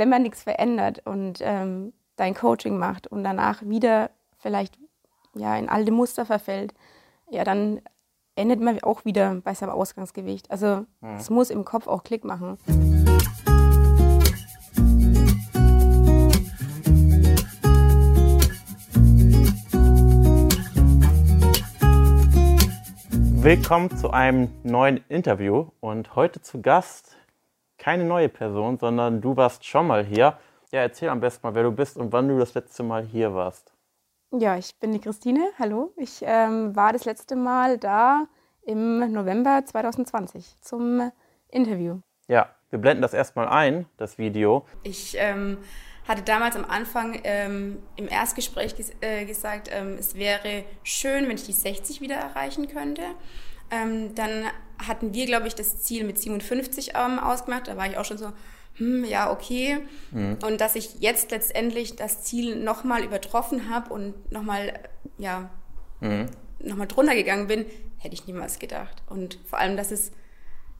wenn man nichts verändert und ähm, dein Coaching macht und danach wieder vielleicht ja, in alte Muster verfällt, ja, dann endet man auch wieder bei seinem Ausgangsgewicht. Also mhm. es muss im Kopf auch Klick machen. Willkommen zu einem neuen Interview und heute zu Gast keine neue Person, sondern du warst schon mal hier. Ja, erzähl am besten mal, wer du bist und wann du das letzte Mal hier warst. Ja, ich bin die Christine. Hallo. Ich ähm, war das letzte Mal da im November 2020 zum Interview. Ja, wir blenden das erstmal ein, das Video. Ich ähm, hatte damals am Anfang ähm, im Erstgespräch ges äh, gesagt, ähm, es wäre schön, wenn ich die 60 wieder erreichen könnte. Ähm, dann hatten wir, glaube ich, das Ziel mit 57 ähm, ausgemacht. Da war ich auch schon so, hm, ja, okay. Mhm. Und dass ich jetzt letztendlich das Ziel nochmal übertroffen habe und nochmal, ja, mhm. nochmal drunter gegangen bin, hätte ich niemals gedacht. Und vor allem, dass es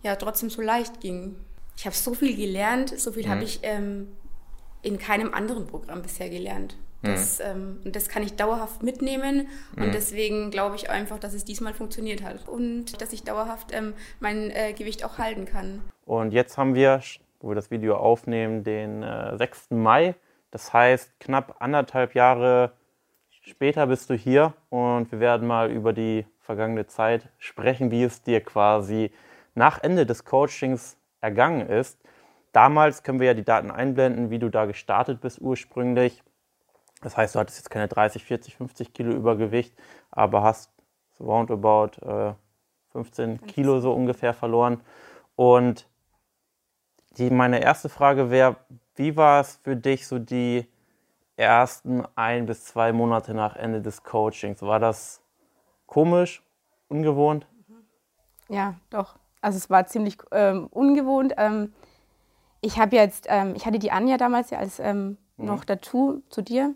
ja trotzdem so leicht ging. Ich habe so viel gelernt, so viel mhm. habe ich ähm, in keinem anderen Programm bisher gelernt. Das, mhm. ähm, das kann ich dauerhaft mitnehmen und mhm. deswegen glaube ich einfach, dass es diesmal funktioniert hat und dass ich dauerhaft ähm, mein äh, Gewicht auch halten kann. Und jetzt haben wir, wo wir das Video aufnehmen, den äh, 6. Mai. Das heißt, knapp anderthalb Jahre später bist du hier und wir werden mal über die vergangene Zeit sprechen, wie es dir quasi nach Ende des Coachings ergangen ist. Damals können wir ja die Daten einblenden, wie du da gestartet bist ursprünglich. Das heißt, du hattest jetzt keine 30, 40, 50 Kilo Übergewicht, aber hast so roundabout äh, 15 Kilo so ungefähr verloren. Und die, meine erste Frage wäre, wie war es für dich so die ersten ein bis zwei Monate nach Ende des Coachings? War das komisch, ungewohnt? Ja, doch. Also es war ziemlich ähm, ungewohnt. Ähm, ich habe jetzt, ähm, ich hatte die Anja damals ja als ähm, mhm. noch dazu zu dir.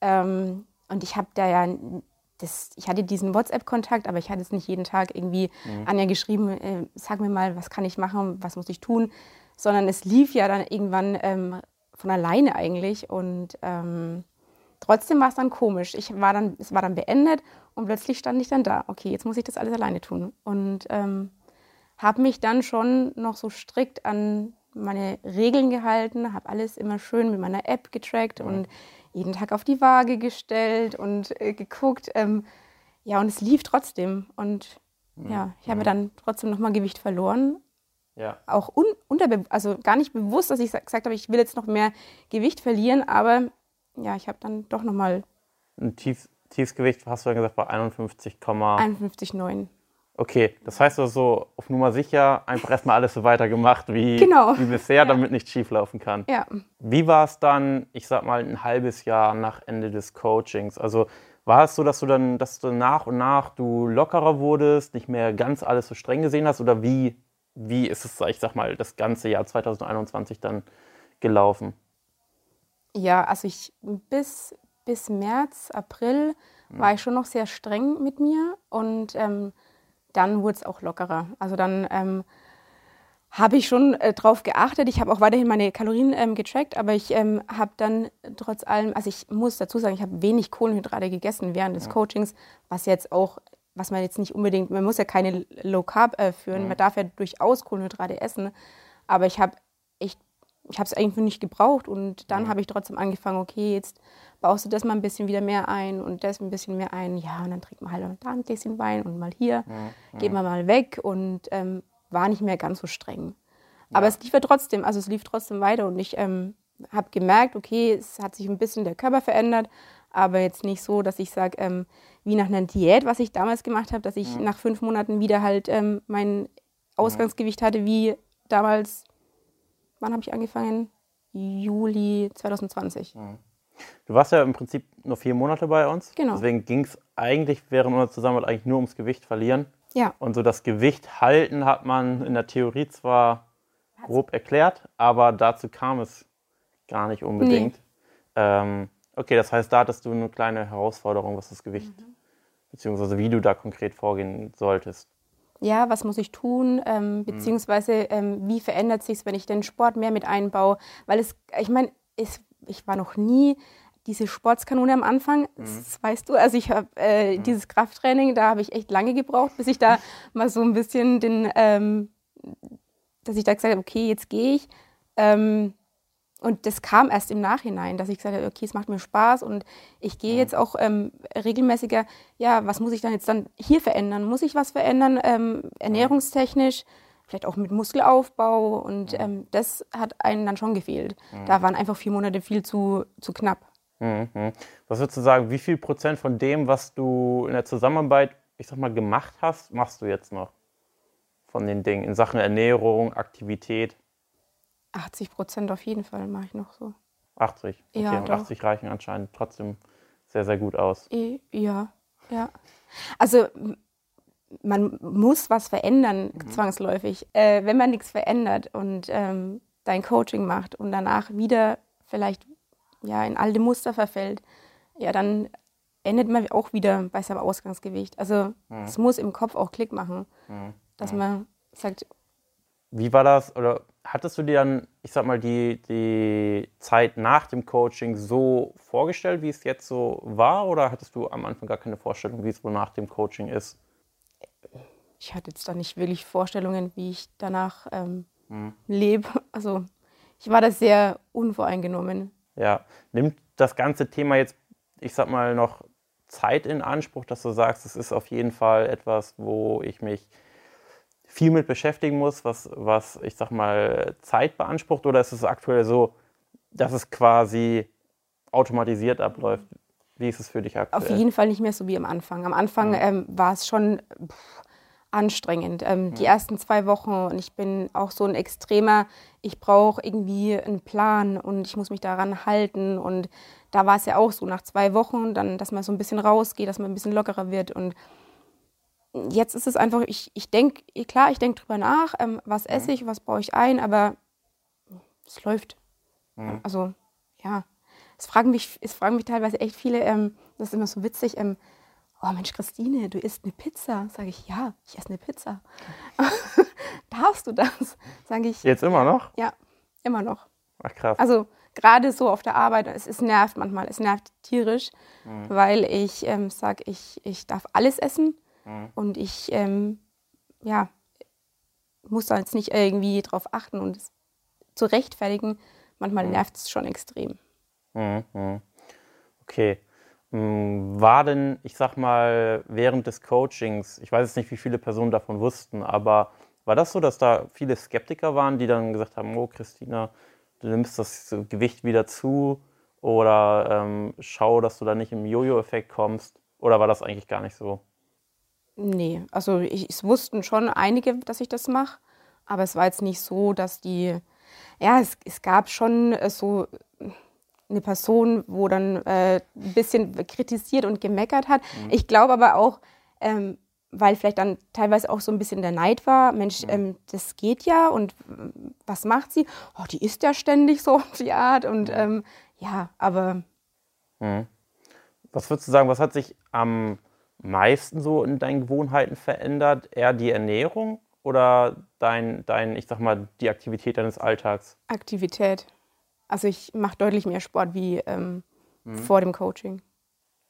Ähm, und ich habe da ja, das, ich hatte diesen WhatsApp-Kontakt, aber ich hatte es nicht jeden Tag irgendwie mhm. Anja geschrieben, äh, sag mir mal, was kann ich machen, was muss ich tun, sondern es lief ja dann irgendwann ähm, von alleine eigentlich und ähm, trotzdem war es dann komisch. Ich war dann, es war dann beendet und plötzlich stand ich dann da. Okay, jetzt muss ich das alles alleine tun und ähm, habe mich dann schon noch so strikt an meine Regeln gehalten, habe alles immer schön mit meiner App getrackt mhm. und jeden Tag auf die Waage gestellt und äh, geguckt. Ähm, ja, und es lief trotzdem. Und mhm. ja, ich habe mhm. dann trotzdem nochmal Gewicht verloren. Ja. Auch un also gar nicht bewusst, dass ich gesagt habe, ich will jetzt noch mehr Gewicht verlieren, aber ja, ich habe dann doch nochmal. Ein Tief Tiefsgewicht, hast du ja gesagt, bei 51,9. 51,9. Okay, das heißt also auf Nummer sicher einfach erstmal alles so weitergemacht wie, genau. wie bisher, ja. damit nichts schieflaufen kann. Ja. Wie war es dann, ich sag mal, ein halbes Jahr nach Ende des Coachings? Also war es so, dass du dann, dass du nach und nach du lockerer wurdest, nicht mehr ganz alles so streng gesehen hast? Oder wie, wie ist es, ich sag mal, das ganze Jahr 2021 dann gelaufen? Ja, also ich bis, bis März, April hm. war ich schon noch sehr streng mit mir und ähm, dann wurde es auch lockerer. Also dann ähm, habe ich schon äh, drauf geachtet. Ich habe auch weiterhin meine Kalorien ähm, getrackt, aber ich ähm, habe dann trotz allem, also ich muss dazu sagen, ich habe wenig Kohlenhydrate gegessen während des ja. Coachings, was jetzt auch, was man jetzt nicht unbedingt, man muss ja keine Low Carb äh, führen, ja. man darf ja durchaus Kohlenhydrate essen, aber ich habe ich habe es eigentlich nicht gebraucht und dann ja. habe ich trotzdem angefangen, okay, jetzt baust du das mal ein bisschen wieder mehr ein und das ein bisschen mehr ein. Ja, und dann trinkt man halt da ein Gläschen Wein und mal hier, ja, geht man mal weg und ähm, war nicht mehr ganz so streng. Aber es lief ja trotzdem, also es lief trotzdem weiter und ich ähm, habe gemerkt, okay, es hat sich ein bisschen der Körper verändert, aber jetzt nicht so, dass ich sage, ähm, wie nach einer Diät, was ich damals gemacht habe, dass ich ja. nach fünf Monaten wieder halt ähm, mein Ausgangsgewicht hatte, wie damals, wann habe ich angefangen? Juli 2020. Ja. Du warst ja im Prinzip nur vier Monate bei uns. Genau. Deswegen ging es eigentlich während unserer Zusammenarbeit eigentlich nur ums Gewicht verlieren. Ja. Und so das Gewicht halten hat man in der Theorie zwar grob erklärt, aber dazu kam es gar nicht unbedingt. Nee. Ähm, okay, das heißt, da hattest du eine kleine Herausforderung, was das Gewicht, mhm. beziehungsweise wie du da konkret vorgehen solltest. Ja, was muss ich tun, ähm, beziehungsweise ähm, wie verändert sich es, wenn ich den Sport mehr mit einbaue? Weil es, ich meine, ich war noch nie diese Sportskanone am Anfang, mhm. das weißt du, also ich habe äh, mhm. dieses Krafttraining, da habe ich echt lange gebraucht, bis ich da mal so ein bisschen den, ähm, dass ich da gesagt habe, okay, jetzt gehe ich. Ähm, und das kam erst im Nachhinein, dass ich gesagt habe, okay, es macht mir Spaß und ich gehe jetzt auch ähm, regelmäßiger, ja, was muss ich dann jetzt dann hier verändern? Muss ich was verändern, ähm, ernährungstechnisch, vielleicht auch mit Muskelaufbau und ähm, das hat einen dann schon gefehlt. Da waren einfach vier Monate viel zu, zu knapp. Mhm. Was würdest du sagen, wie viel Prozent von dem, was du in der Zusammenarbeit, ich sag mal, gemacht hast, machst du jetzt noch? Von den Dingen in Sachen Ernährung, Aktivität? 80 Prozent auf jeden Fall mache ich noch so. 80? Okay, ja, und 80 reichen anscheinend trotzdem sehr, sehr gut aus. Ja, ja. Also man muss was verändern, mhm. zwangsläufig. Äh, wenn man nichts verändert und ähm, dein Coaching macht und danach wieder vielleicht ja, in alte Muster verfällt, ja, dann endet man auch wieder bei seinem Ausgangsgewicht. Also mhm. es muss im Kopf auch Klick machen, mhm. dass mhm. man sagt. Wie war das oder hattest du dir dann, ich sag mal, die, die Zeit nach dem Coaching so vorgestellt, wie es jetzt so war? Oder hattest du am Anfang gar keine Vorstellung, wie es wohl nach dem Coaching ist? Ich hatte jetzt da nicht wirklich Vorstellungen, wie ich danach ähm, mhm. lebe. Also ich war da sehr unvoreingenommen. Ja, nimmt das ganze Thema jetzt, ich sag mal, noch Zeit in Anspruch, dass du sagst, es ist auf jeden Fall etwas, wo ich mich viel mit beschäftigen muss, was, was ich sag mal, Zeit beansprucht? Oder ist es aktuell so, dass es quasi automatisiert abläuft? Wie ist es für dich aktuell? Auf jeden Fall nicht mehr so wie am Anfang. Am Anfang mhm. ähm, war es schon pff, anstrengend. Ähm, mhm. Die ersten zwei Wochen und ich bin auch so ein extremer, ich brauche irgendwie einen Plan und ich muss mich daran halten. Und da war es ja auch so nach zwei Wochen, dann, dass man so ein bisschen rausgeht, dass man ein bisschen lockerer wird und jetzt ist es einfach, ich, ich denke, klar, ich denke drüber nach, ähm, was mhm. esse ich, was baue ich ein, aber es läuft. Mhm. Also, ja. Es fragen, mich, es fragen mich teilweise echt viele, ähm, das ist immer so witzig, ähm, oh Mensch, Christine, du isst eine Pizza. Sage ich, ja, ich esse eine Pizza. Darfst du das? Sage ich. Jetzt immer noch? Ja, immer noch. Ach krass. Also gerade so auf der Arbeit, es, es nervt manchmal, es nervt tierisch, mhm. weil ich ähm, sage, ich, ich darf alles essen. Mhm. Und ich, ähm, ja, muss da jetzt nicht irgendwie drauf achten und es zu rechtfertigen. Manchmal mhm. nervt es schon extrem. Mhm, mhm. Okay. Mm, war denn, ich sag mal, während des Coachings, ich weiß jetzt nicht, wie viele Personen davon wussten, aber war das so, dass da viele Skeptiker waren, die dann gesagt haben, oh Christina, du nimmst das Gewicht wieder zu oder ähm, schau, dass du da nicht im Jojo-Effekt kommst? Oder war das eigentlich gar nicht so? Nee, also ich, es wussten schon einige, dass ich das mache, aber es war jetzt nicht so, dass die, ja, es, es gab schon äh, so eine Person, wo dann äh, ein bisschen kritisiert und gemeckert hat. Mhm. Ich glaube aber auch, ähm, weil vielleicht dann teilweise auch so ein bisschen der Neid war, Mensch, mhm. ähm, das geht ja und was macht sie? Oh, die ist ja ständig so auf die Art und ähm, ja, aber. Mhm. Was würdest du sagen, was hat sich am meisten so in deinen Gewohnheiten verändert? Eher die Ernährung oder dein, dein, ich sag mal, die Aktivität deines Alltags? Aktivität. Also ich mache deutlich mehr Sport wie ähm, mhm. vor dem Coaching.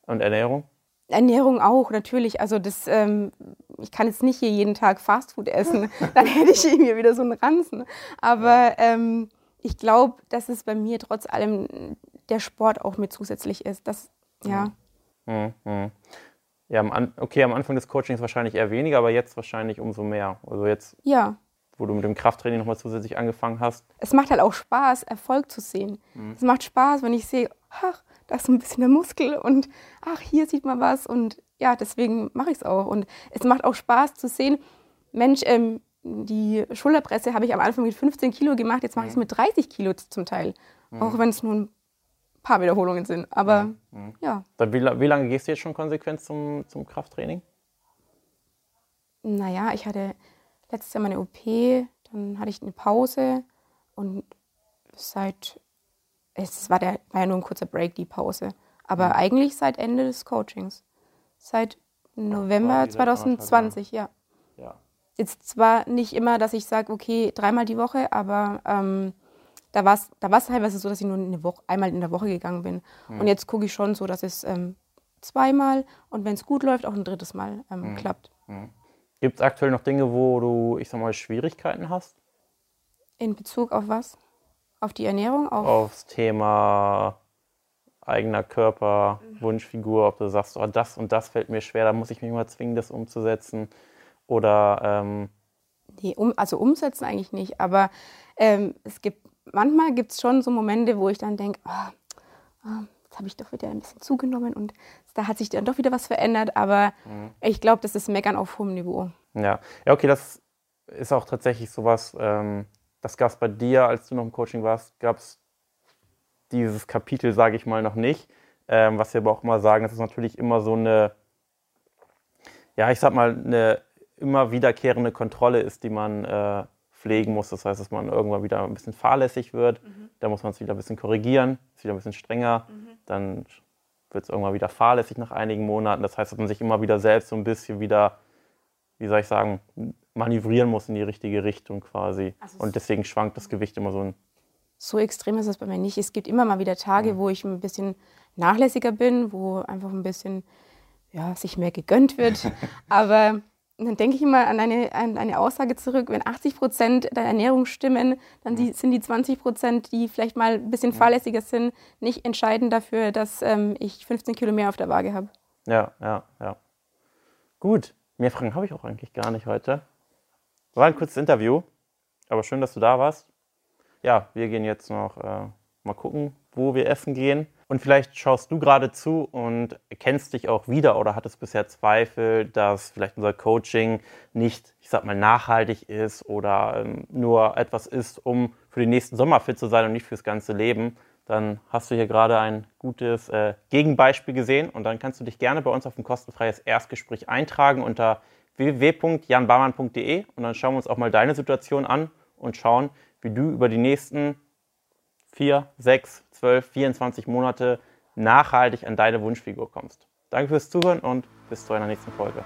Und Ernährung? Ernährung auch, natürlich. Also das, ähm, ich kann jetzt nicht hier jeden Tag Fastfood essen, dann hätte ich irgendwie wieder so einen Ranzen. Aber ähm, ich glaube, dass es bei mir trotz allem der Sport auch mit zusätzlich ist. Das, ja. Mhm. Mhm. Ja, am okay, am Anfang des Coachings wahrscheinlich eher weniger, aber jetzt wahrscheinlich umso mehr. Also jetzt, ja. wo du mit dem Krafttraining nochmal zusätzlich angefangen hast. Es macht halt auch Spaß, Erfolg zu sehen. Mhm. Es macht Spaß, wenn ich sehe, ach, da ist so ein bisschen der Muskel und ach, hier sieht man was und ja, deswegen mache ich es auch. Und es macht auch Spaß zu sehen, Mensch, ähm, die Schulterpresse habe ich am Anfang mit 15 Kilo gemacht, jetzt mache ich es mhm. mit 30 Kilo zum Teil. Mhm. Auch wenn es nur ein paar Wiederholungen sind. Aber mhm. mhm. ja. Wie, wie, lange gehst du jetzt schon konsequent zum, zum Krafttraining? Naja, ich hatte letztes Jahr meine OP, dann hatte ich eine Pause und seit, es war, der, war ja nur ein kurzer Break, die Pause. Aber mhm. eigentlich seit Ende des Coachings. Seit November 2020, ja. Ja, Jetzt zwar nicht immer, dass ich sage, okay, dreimal die Woche, aber ähm, da war es da teilweise so, dass ich nur eine Woche, einmal in der Woche gegangen bin. Mhm. Und jetzt gucke ich schon so, dass es ähm, zweimal und wenn es gut läuft, auch ein drittes Mal ähm, mhm. klappt. Mhm. Gibt es aktuell noch Dinge, wo du, ich sag mal, Schwierigkeiten hast? In Bezug auf was? Auf die Ernährung? Auf Aufs Thema eigener Körper, mhm. Wunschfigur, ob du sagst, oh, das und das fällt mir schwer, da muss ich mich mal zwingen, das umzusetzen. Oder ähm nee, um, also umsetzen eigentlich nicht, aber ähm, es gibt manchmal gibt es schon so Momente, wo ich dann denke, oh, ah, oh, ah, jetzt habe ich doch wieder ein bisschen zugenommen und da hat sich dann doch wieder was verändert, aber mhm. ich glaube, das ist Meckern auf hohem Niveau. Ja, ja okay, das ist auch tatsächlich sowas, ähm, das gab es bei dir, als du noch im Coaching warst, gab es dieses Kapitel, sage ich mal, noch nicht. Ähm, was wir aber auch immer sagen, das ist natürlich immer so eine, ja, ich sag mal, eine immer wiederkehrende Kontrolle ist, die man äh, pflegen muss. Das heißt, dass man irgendwann wieder ein bisschen fahrlässig wird. Mhm. Da muss man es wieder ein bisschen korrigieren, ist wieder ein bisschen strenger. Mhm. Dann wird es irgendwann wieder fahrlässig nach einigen Monaten. Das heißt, dass man sich immer wieder selbst so ein bisschen wieder, wie soll ich sagen, manövrieren muss in die richtige Richtung quasi. Also Und deswegen schwankt das Gewicht immer so ein. So extrem ist es bei mir nicht. Es gibt immer mal wieder Tage, mhm. wo ich ein bisschen nachlässiger bin, wo einfach ein bisschen ja, sich mehr gegönnt wird. Aber und dann denke ich immer an eine, an eine Aussage zurück, wenn 80 Prozent der Ernährung stimmen, dann die, sind die 20 Prozent, die vielleicht mal ein bisschen fahrlässiger sind, nicht entscheidend dafür, dass ähm, ich 15 Kilo mehr auf der Waage habe. Ja, ja, ja. Gut, mehr Fragen habe ich auch eigentlich gar nicht heute. War ein kurzes Interview, aber schön, dass du da warst. Ja, wir gehen jetzt noch äh, mal gucken, wo wir essen gehen. Und vielleicht schaust du gerade zu und erkennst dich auch wieder oder hattest bisher Zweifel, dass vielleicht unser Coaching nicht, ich sag mal, nachhaltig ist oder ähm, nur etwas ist, um für den nächsten Sommer fit zu sein und nicht fürs ganze Leben. Dann hast du hier gerade ein gutes äh, Gegenbeispiel gesehen und dann kannst du dich gerne bei uns auf ein kostenfreies Erstgespräch eintragen unter www.janbarmann.de und dann schauen wir uns auch mal deine Situation an und schauen, wie du über die nächsten vier, sechs, zwölf, 24 Monate nachhaltig an deine Wunschfigur kommst. Danke fürs Zuhören und bis zu einer nächsten Folge.